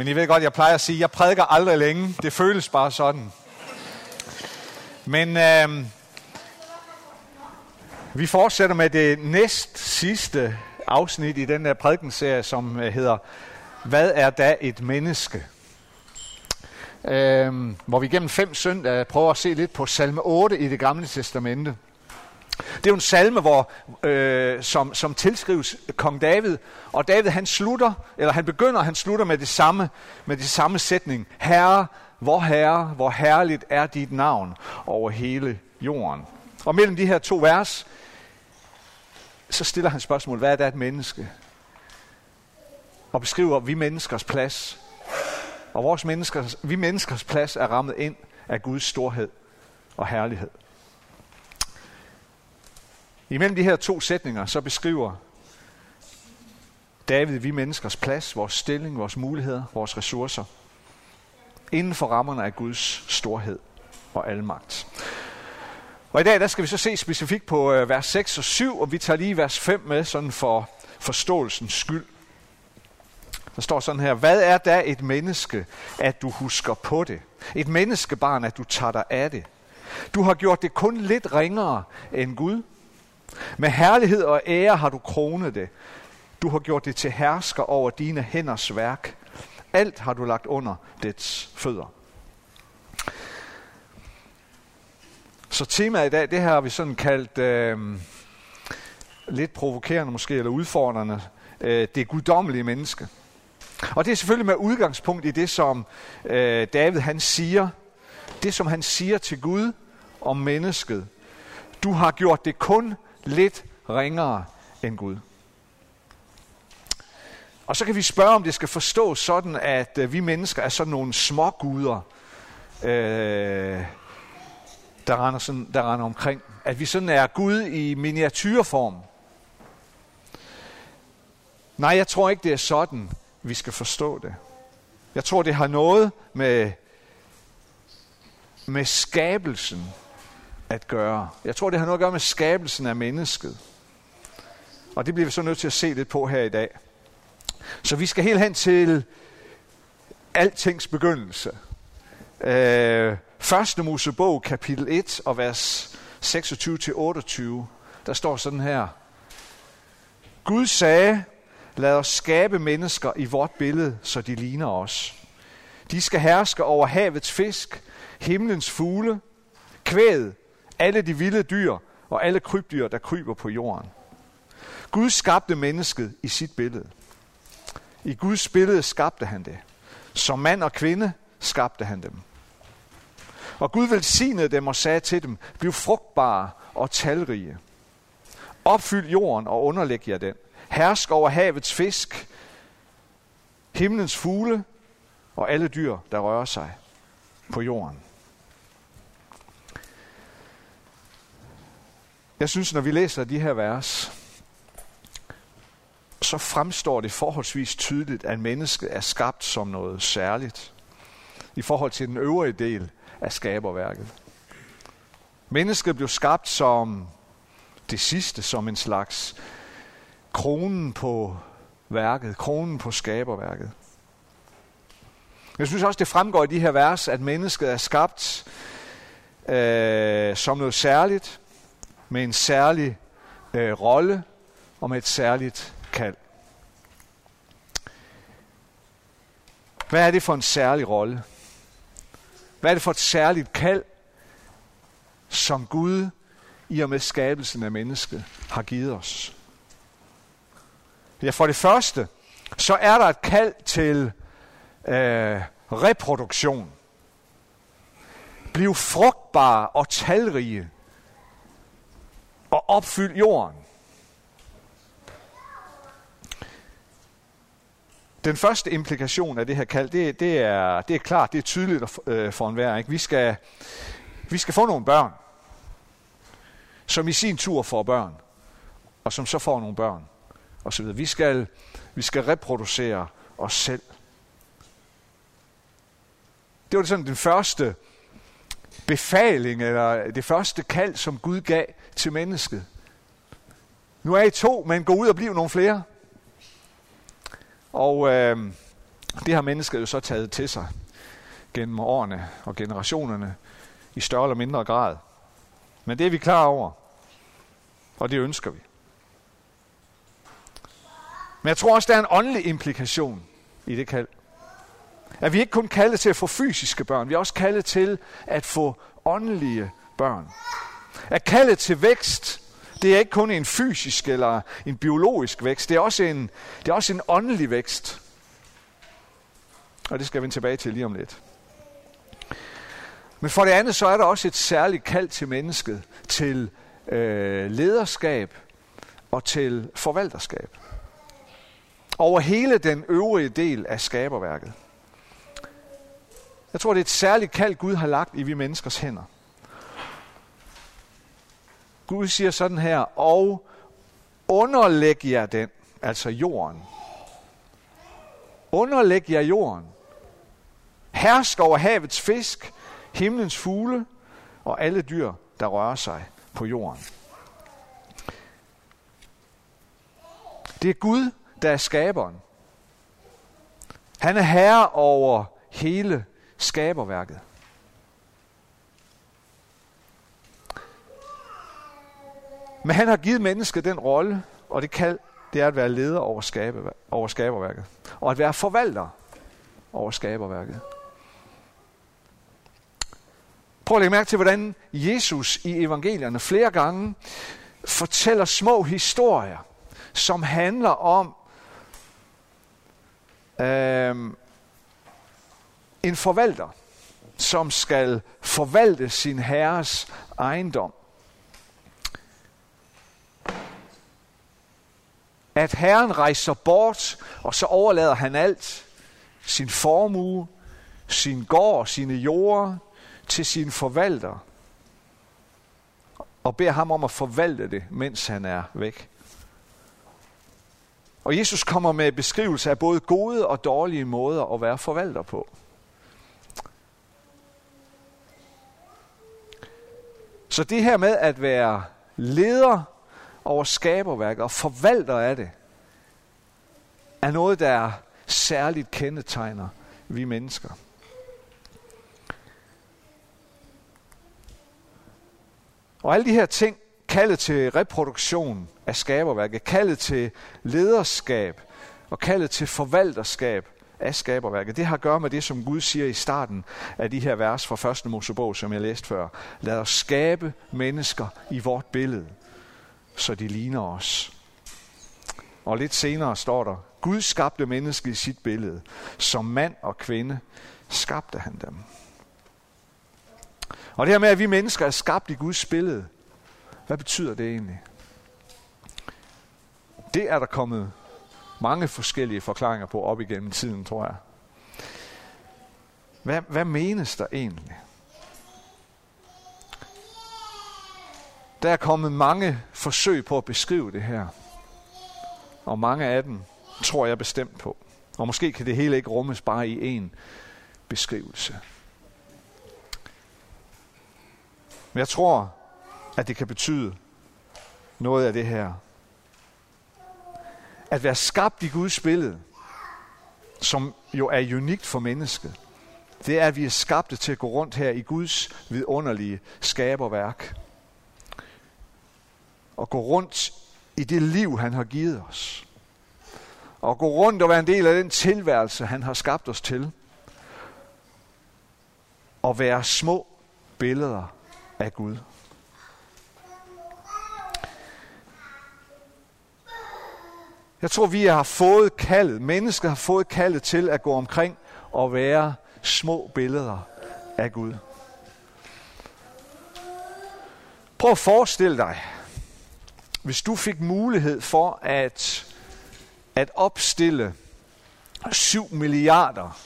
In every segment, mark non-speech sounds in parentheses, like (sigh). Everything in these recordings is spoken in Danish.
Men I ved godt, jeg plejer at sige, at jeg prædiker aldrig længe. Det føles bare sådan. Men øh, vi fortsætter med det næst sidste afsnit i den der prædikenserie, som øh, hedder Hvad er da et menneske? Øh, hvor vi gennem fem søndage prøver at se lidt på salme 8 i det gamle testamente. Det er jo en salme, hvor, øh, som, som tilskrives kong David, og David han slutter, eller han begynder, han slutter med det samme, med det samme sætning. Herre, hvor herre, hvor herligt er dit navn over hele jorden. Og mellem de her to vers, så stiller han spørgsmål, hvad er det et menneske? Og beskriver vi menneskers plads. Og vores menneskers, vi menneskers plads er rammet ind af Guds storhed og herlighed. Imellem de her to sætninger, så beskriver David vi menneskers plads, vores stilling, vores muligheder, vores ressourcer, inden for rammerne af Guds storhed og almagt. Og i dag der skal vi så se specifikt på øh, vers 6 og 7, og vi tager lige vers 5 med sådan for forståelsens skyld. Der står sådan her, hvad er da et menneske, at du husker på det? Et menneskebarn, at du tager dig af det. Du har gjort det kun lidt ringere end Gud. Med herlighed og ære har du kronet det. Du har gjort det til hersker over dine hænders værk. Alt har du lagt under dets fødder. Så temaet i dag, det her har vi sådan kaldt øh, lidt provokerende måske, eller udfordrende, øh, det guddommelige menneske. Og det er selvfølgelig med udgangspunkt i det, som øh, David han siger, det som han siger til Gud om mennesket. Du har gjort det kun lidt ringere end Gud. Og så kan vi spørge, om det skal forstås sådan, at øh, vi mennesker er sådan nogle små guder, øh, der, render sådan, der render omkring. At vi sådan er Gud i miniatyrform. Nej, jeg tror ikke, det er sådan, vi skal forstå det. Jeg tror, det har noget med, med skabelsen at gøre. Jeg tror, det har noget at gøre med skabelsen af mennesket. Og det bliver vi så nødt til at se lidt på her i dag. Så vi skal helt hen til altings begyndelse. Øh, første Mosebog, kapitel 1 og vers 26-28, der står sådan her. Gud sagde, lad os skabe mennesker i vort billede, så de ligner os. De skal herske over havets fisk, himlens fugle, kvæd, alle de vilde dyr og alle krybdyr, der kryber på jorden. Gud skabte mennesket i sit billede. I Guds billede skabte han det. Som mand og kvinde skabte han dem. Og Gud velsignede dem og sagde til dem, bliv frugtbare og talrige. Opfyld jorden og underlæg jer den. Hersk over havets fisk, himlens fugle og alle dyr, der rører sig på jorden. Jeg synes, når vi læser de her vers, så fremstår det forholdsvis tydeligt, at mennesket er skabt som noget særligt i forhold til den øvrige del af skaberværket. Mennesket blev skabt som det sidste, som en slags kronen på værket, kronen på skaberværket. Jeg synes også, det fremgår i de her vers, at mennesket er skabt øh, som noget særligt, med en særlig øh, rolle og med et særligt kald. Hvad er det for en særlig rolle? Hvad er det for et særligt kald, som Gud i og med skabelsen af mennesket har givet os? Ja, for det første, så er der et kald til øh, reproduktion. Bliv frugtbare og talrige og opfyld jorden. Den første implikation af det her kald, det, det, er, det er klart, det er tydeligt øh, for enhver. Ikke? Vi, skal, vi skal få nogle børn, som i sin tur får børn, og som så får nogle børn, og så videre. Vi skal, vi skal reproducere os selv. Det var sådan den første befaling, eller det første kald, som Gud gav til mennesket. Nu er I to, men gå ud og bliv nogle flere. Og øh, Det har mennesket jo så taget til sig gennem årene og generationerne i større eller mindre grad. Men det er vi klar over, og det ønsker vi. Men jeg tror også, der er en åndelig implikation i det kald. At vi ikke kun kaldet til at få fysiske børn, vi er også kaldet til at få åndelige børn. At kaldet til vækst, det er ikke kun en fysisk eller en biologisk vækst, det er også en, det er også en åndelig vækst. Og det skal vi vende tilbage til lige om lidt. Men for det andet, så er der også et særligt kald til mennesket, til øh, lederskab og til forvalterskab. Over hele den øvrige del af skaberværket. Jeg tror, det er et særligt kald, Gud har lagt i vi menneskers hænder. Gud siger sådan her, og underlæg jer den, altså jorden. Underlæg jer jorden. Hersk over havets fisk, himlens fugle og alle dyr, der rører sig på jorden. Det er Gud, der er skaberen. Han er herre over hele skaberværket. Men han har givet mennesket den rolle, og det kald, det er at være leder over, skabe, over skaberværket. Og at være forvalter over skaberværket. Prøv at lægge mærke til, hvordan Jesus i evangelierne flere gange fortæller små historier, som handler om øh, en forvalter, som skal forvalte sin herres ejendom. At herren rejser bort, og så overlader han alt, sin formue, sin gård, sine jorder, til sin forvalter og beder ham om at forvalte det, mens han er væk. Og Jesus kommer med beskrivelse af både gode og dårlige måder at være forvalter på. Så det her med at være leder over skaberværket og forvalter af det, er noget, der særligt kendetegner vi mennesker. Og alle de her ting, kaldet til reproduktion af skaberværket, kaldet til lederskab og kaldet til forvalterskab af skaberværket, det har at gøre med det, som Gud siger i starten af de her vers fra første Mosebog, som jeg læste før. Lad os skabe mennesker i vort billede, så de ligner os. Og lidt senere står der, Gud skabte mennesket i sit billede. Som mand og kvinde skabte han dem. Og det her med, at vi mennesker er skabt i Guds billede, hvad betyder det egentlig? Det er der kommet mange forskellige forklaringer på op igennem tiden, tror jeg. Hvad, hvad menes der egentlig? Der er kommet mange forsøg på at beskrive det her. Og mange af dem tror jeg bestemt på. Og måske kan det hele ikke rummes bare i én beskrivelse. Men jeg tror, at det kan betyde noget af det her. At være skabt i Guds billede, som jo er unikt for mennesket, det er, at vi er skabte til at gå rundt her i Guds vidunderlige skaberværk. Og gå rundt i det liv, han har givet os. Og gå rundt og være en del af den tilværelse, han har skabt os til. Og være små billeder af Gud. Jeg tror, vi har fået kaldet, mennesker har fået kaldet til at gå omkring og være små billeder af Gud. Prøv at forestille dig, hvis du fik mulighed for at, at opstille 7 milliarder,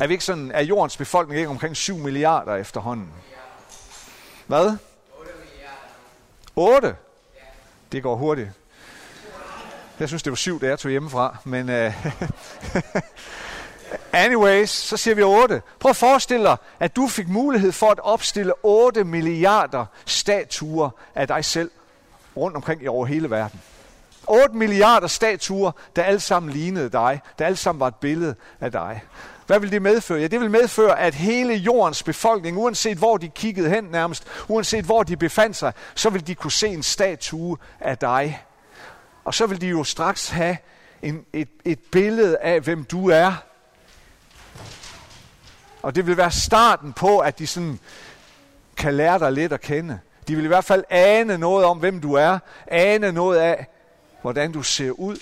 er vi ikke sådan, er jordens befolkning ikke omkring 7 milliarder efterhånden? Hvad? 8 milliarder. 8? Det går hurtigt. Jeg synes, det var syv, da jeg tog hjemmefra. Men uh, (laughs) anyways, så siger vi 8. Prøv at forestille dig, at du fik mulighed for at opstille 8 milliarder statuer af dig selv rundt omkring i over hele verden. 8 milliarder statuer, der alle sammen lignede dig, der alle sammen var et billede af dig. Hvad vil det medføre? Ja, det vil medføre, at hele jordens befolkning, uanset hvor de kiggede hen nærmest, uanset hvor de befandt sig, så vil de kunne se en statue af dig. Og så vil de jo straks have en, et, et billede af, hvem du er. Og det vil være starten på, at de sådan kan lære dig lidt at kende. De vil i hvert fald ane noget om, hvem du er. Ane noget af, hvordan du ser ud.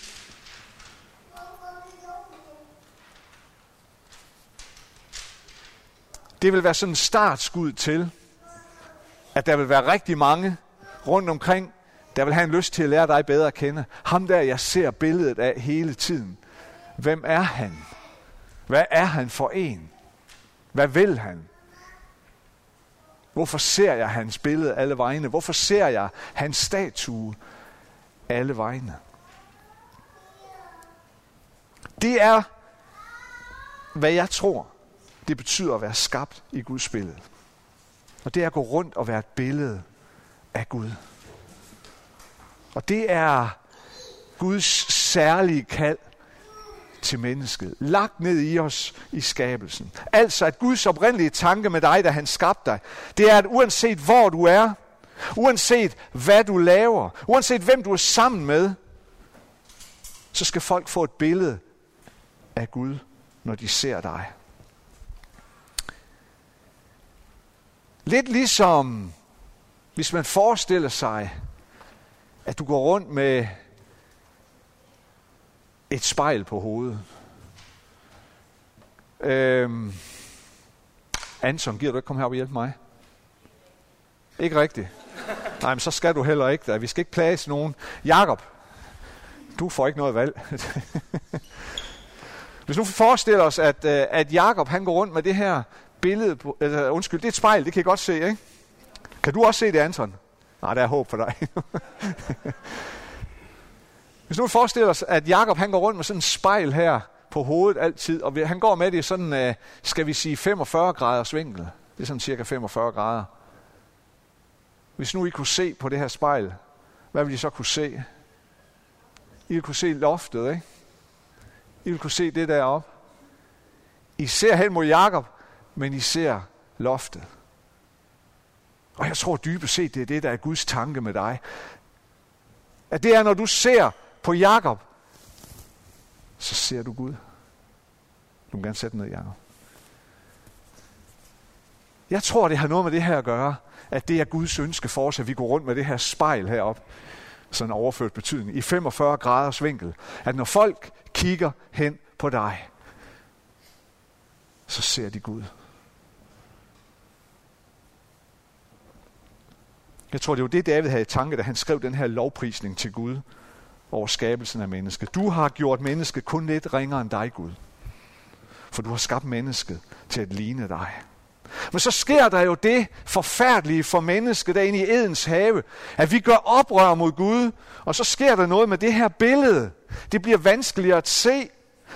Det vil være sådan en startskud til, at der vil være rigtig mange rundt omkring, der vil have en lyst til at lære dig bedre at kende. Ham der, jeg ser billedet af hele tiden. Hvem er han? Hvad er han for en? Hvad vil han? Hvorfor ser jeg hans billede alle vegne? Hvorfor ser jeg hans statue alle vegne? Det er, hvad jeg tror, det betyder at være skabt i Guds billede. Og det er at gå rundt og være et billede af Gud. Og det er Guds særlige kald til mennesket. Lagt ned i os i skabelsen. Altså at Guds oprindelige tanke med dig, da han skabte dig, det er, at uanset hvor du er, uanset hvad du laver, uanset hvem du er sammen med, så skal folk få et billede af Gud, når de ser dig. Lidt ligesom, hvis man forestiller sig, at du går rundt med et spejl på hovedet. Øhm, Anton, giver du ikke komme herop og hjælpe mig? Ikke rigtigt? Nej, men så skal du heller ikke. Da. Vi skal ikke plage nogen. Jakob, du får ikke noget valg. (laughs) Hvis nu vi forestiller os, at, øh, at Jakob han går rundt med det her billede, på, eller, undskyld, det er et spejl, det kan I godt se, ikke? Kan du også se det, Anton? Nej, der er håb for dig. (laughs) Hvis nu vi forestiller os, at Jakob han går rundt med sådan en spejl her på hovedet altid, og han går med det i sådan, øh, skal vi sige, 45 graders vinkel. Det er sådan cirka 45 grader. Hvis nu I kunne se på det her spejl, hvad ville I så kunne se? I ville kunne se loftet, ikke? I ville kunne se det deroppe. I ser hen mod Jakob, men I ser loftet. Og jeg tror dybest set, det er det, der er Guds tanke med dig. At det er, når du ser på Jakob, så ser du Gud. Du kan gerne sætte ned, Jakob. Jeg tror, det har noget med det her at gøre, at det er Guds ønske for os, at vi går rundt med det her spejl herop, sådan en overført betydning, i 45 graders vinkel. At når folk kigger hen på dig, så ser de Gud. Jeg tror, det var det, David havde i tanke, da han skrev den her lovprisning til Gud over skabelsen af mennesket. Du har gjort mennesket kun lidt ringere end dig, Gud. For du har skabt mennesket til at ligne dig. Men så sker der jo det forfærdelige for mennesket derinde i Edens have, at vi gør oprør mod Gud, og så sker der noget med det her billede. Det bliver vanskeligere at se.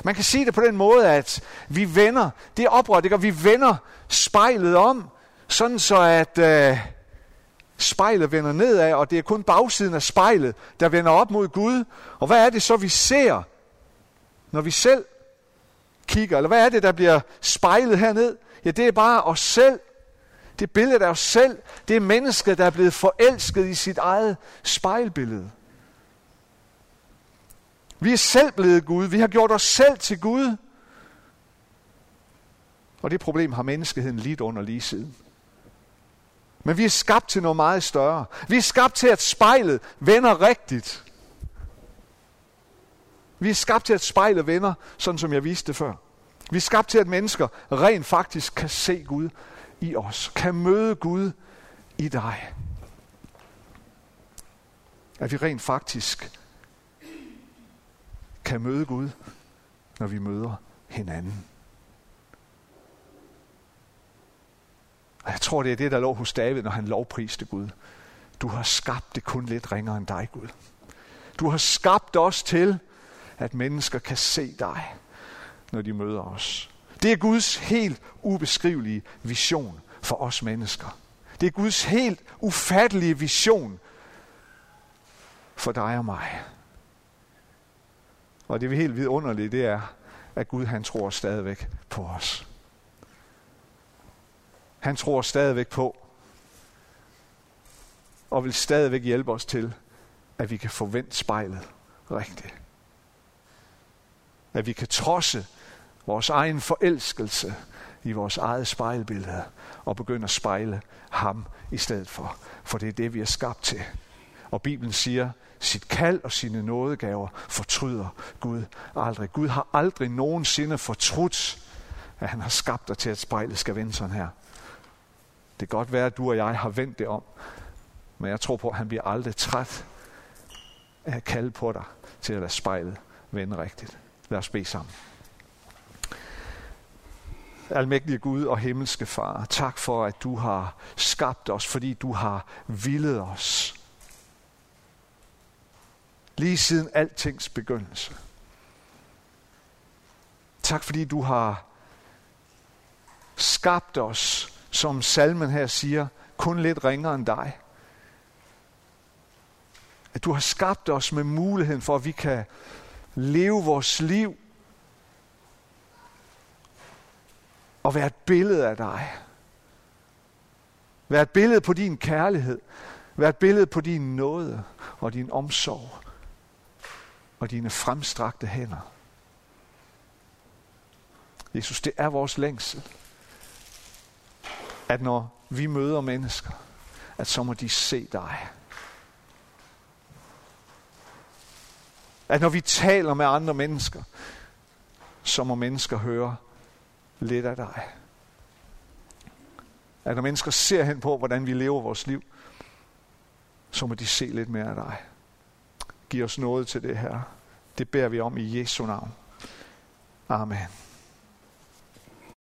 Man kan sige det på den måde, at vi vender, det oprør, det gør, vi vender spejlet om, sådan så at øh, spejlet vender nedad, og det er kun bagsiden af spejlet, der vender op mod Gud. Og hvad er det så, vi ser, når vi selv kigger? Eller hvad er det, der bliver spejlet herned? Ja, det er bare os selv. Det billede af os selv. Det er mennesket, der er blevet forelsket i sit eget spejlbillede. Vi er selv blevet Gud. Vi har gjort os selv til Gud. Og det problem har menneskeheden lidt under lige siden. Men vi er skabt til noget meget større. Vi er skabt til, at spejlet vender rigtigt. Vi er skabt til, at spejlet vender, sådan som jeg viste det før. Vi er skabt til, at mennesker rent faktisk kan se Gud i os. Kan møde Gud i dig. At vi rent faktisk kan møde Gud, når vi møder hinanden. Og jeg tror, det er det, der lå hos David, når han lovpriste Gud. Du har skabt det kun lidt ringere end dig, Gud. Du har skabt os til, at mennesker kan se dig, når de møder os. Det er Guds helt ubeskrivelige vision for os mennesker. Det er Guds helt ufattelige vision for dig og mig. Og det er helt vidunderligt, det er, at Gud han tror stadigvæk på os. Han tror stadigvæk på, og vil stadigvæk hjælpe os til, at vi kan forvente spejlet rigtigt. At vi kan trodse vores egen forelskelse i vores eget spejlbillede og begynde at spejle ham i stedet for. For det er det, vi er skabt til. Og Bibelen siger, sit kald og sine nådegaver fortryder Gud aldrig. Gud har aldrig nogensinde fortrudt, at han har skabt dig til, at spejlet skal vende sådan her. Det kan godt være, at du og jeg har vendt det om, men jeg tror på, at han bliver aldrig træt af at kalde på dig til at lade spejlet vende rigtigt. Lad os bede sammen. Almægtige Gud og himmelske Far, tak for, at du har skabt os, fordi du har villet os. Lige siden altings begyndelse. Tak fordi du har skabt os, som salmen her siger, kun lidt ringere end dig. At du har skabt os med muligheden for, at vi kan leve vores liv og være et billede af dig. Være et billede på din kærlighed. Være et billede på din nåde og din omsorg og dine fremstrakte hænder. Jesus, det er vores længsel, at når vi møder mennesker, at så må de se dig. At når vi taler med andre mennesker, så må mennesker høre lidt af dig. At når mennesker ser hen på, hvordan vi lever vores liv, så må de se lidt mere af dig. Giv os noget til det her. Det beder vi om i Jesu navn. Amen.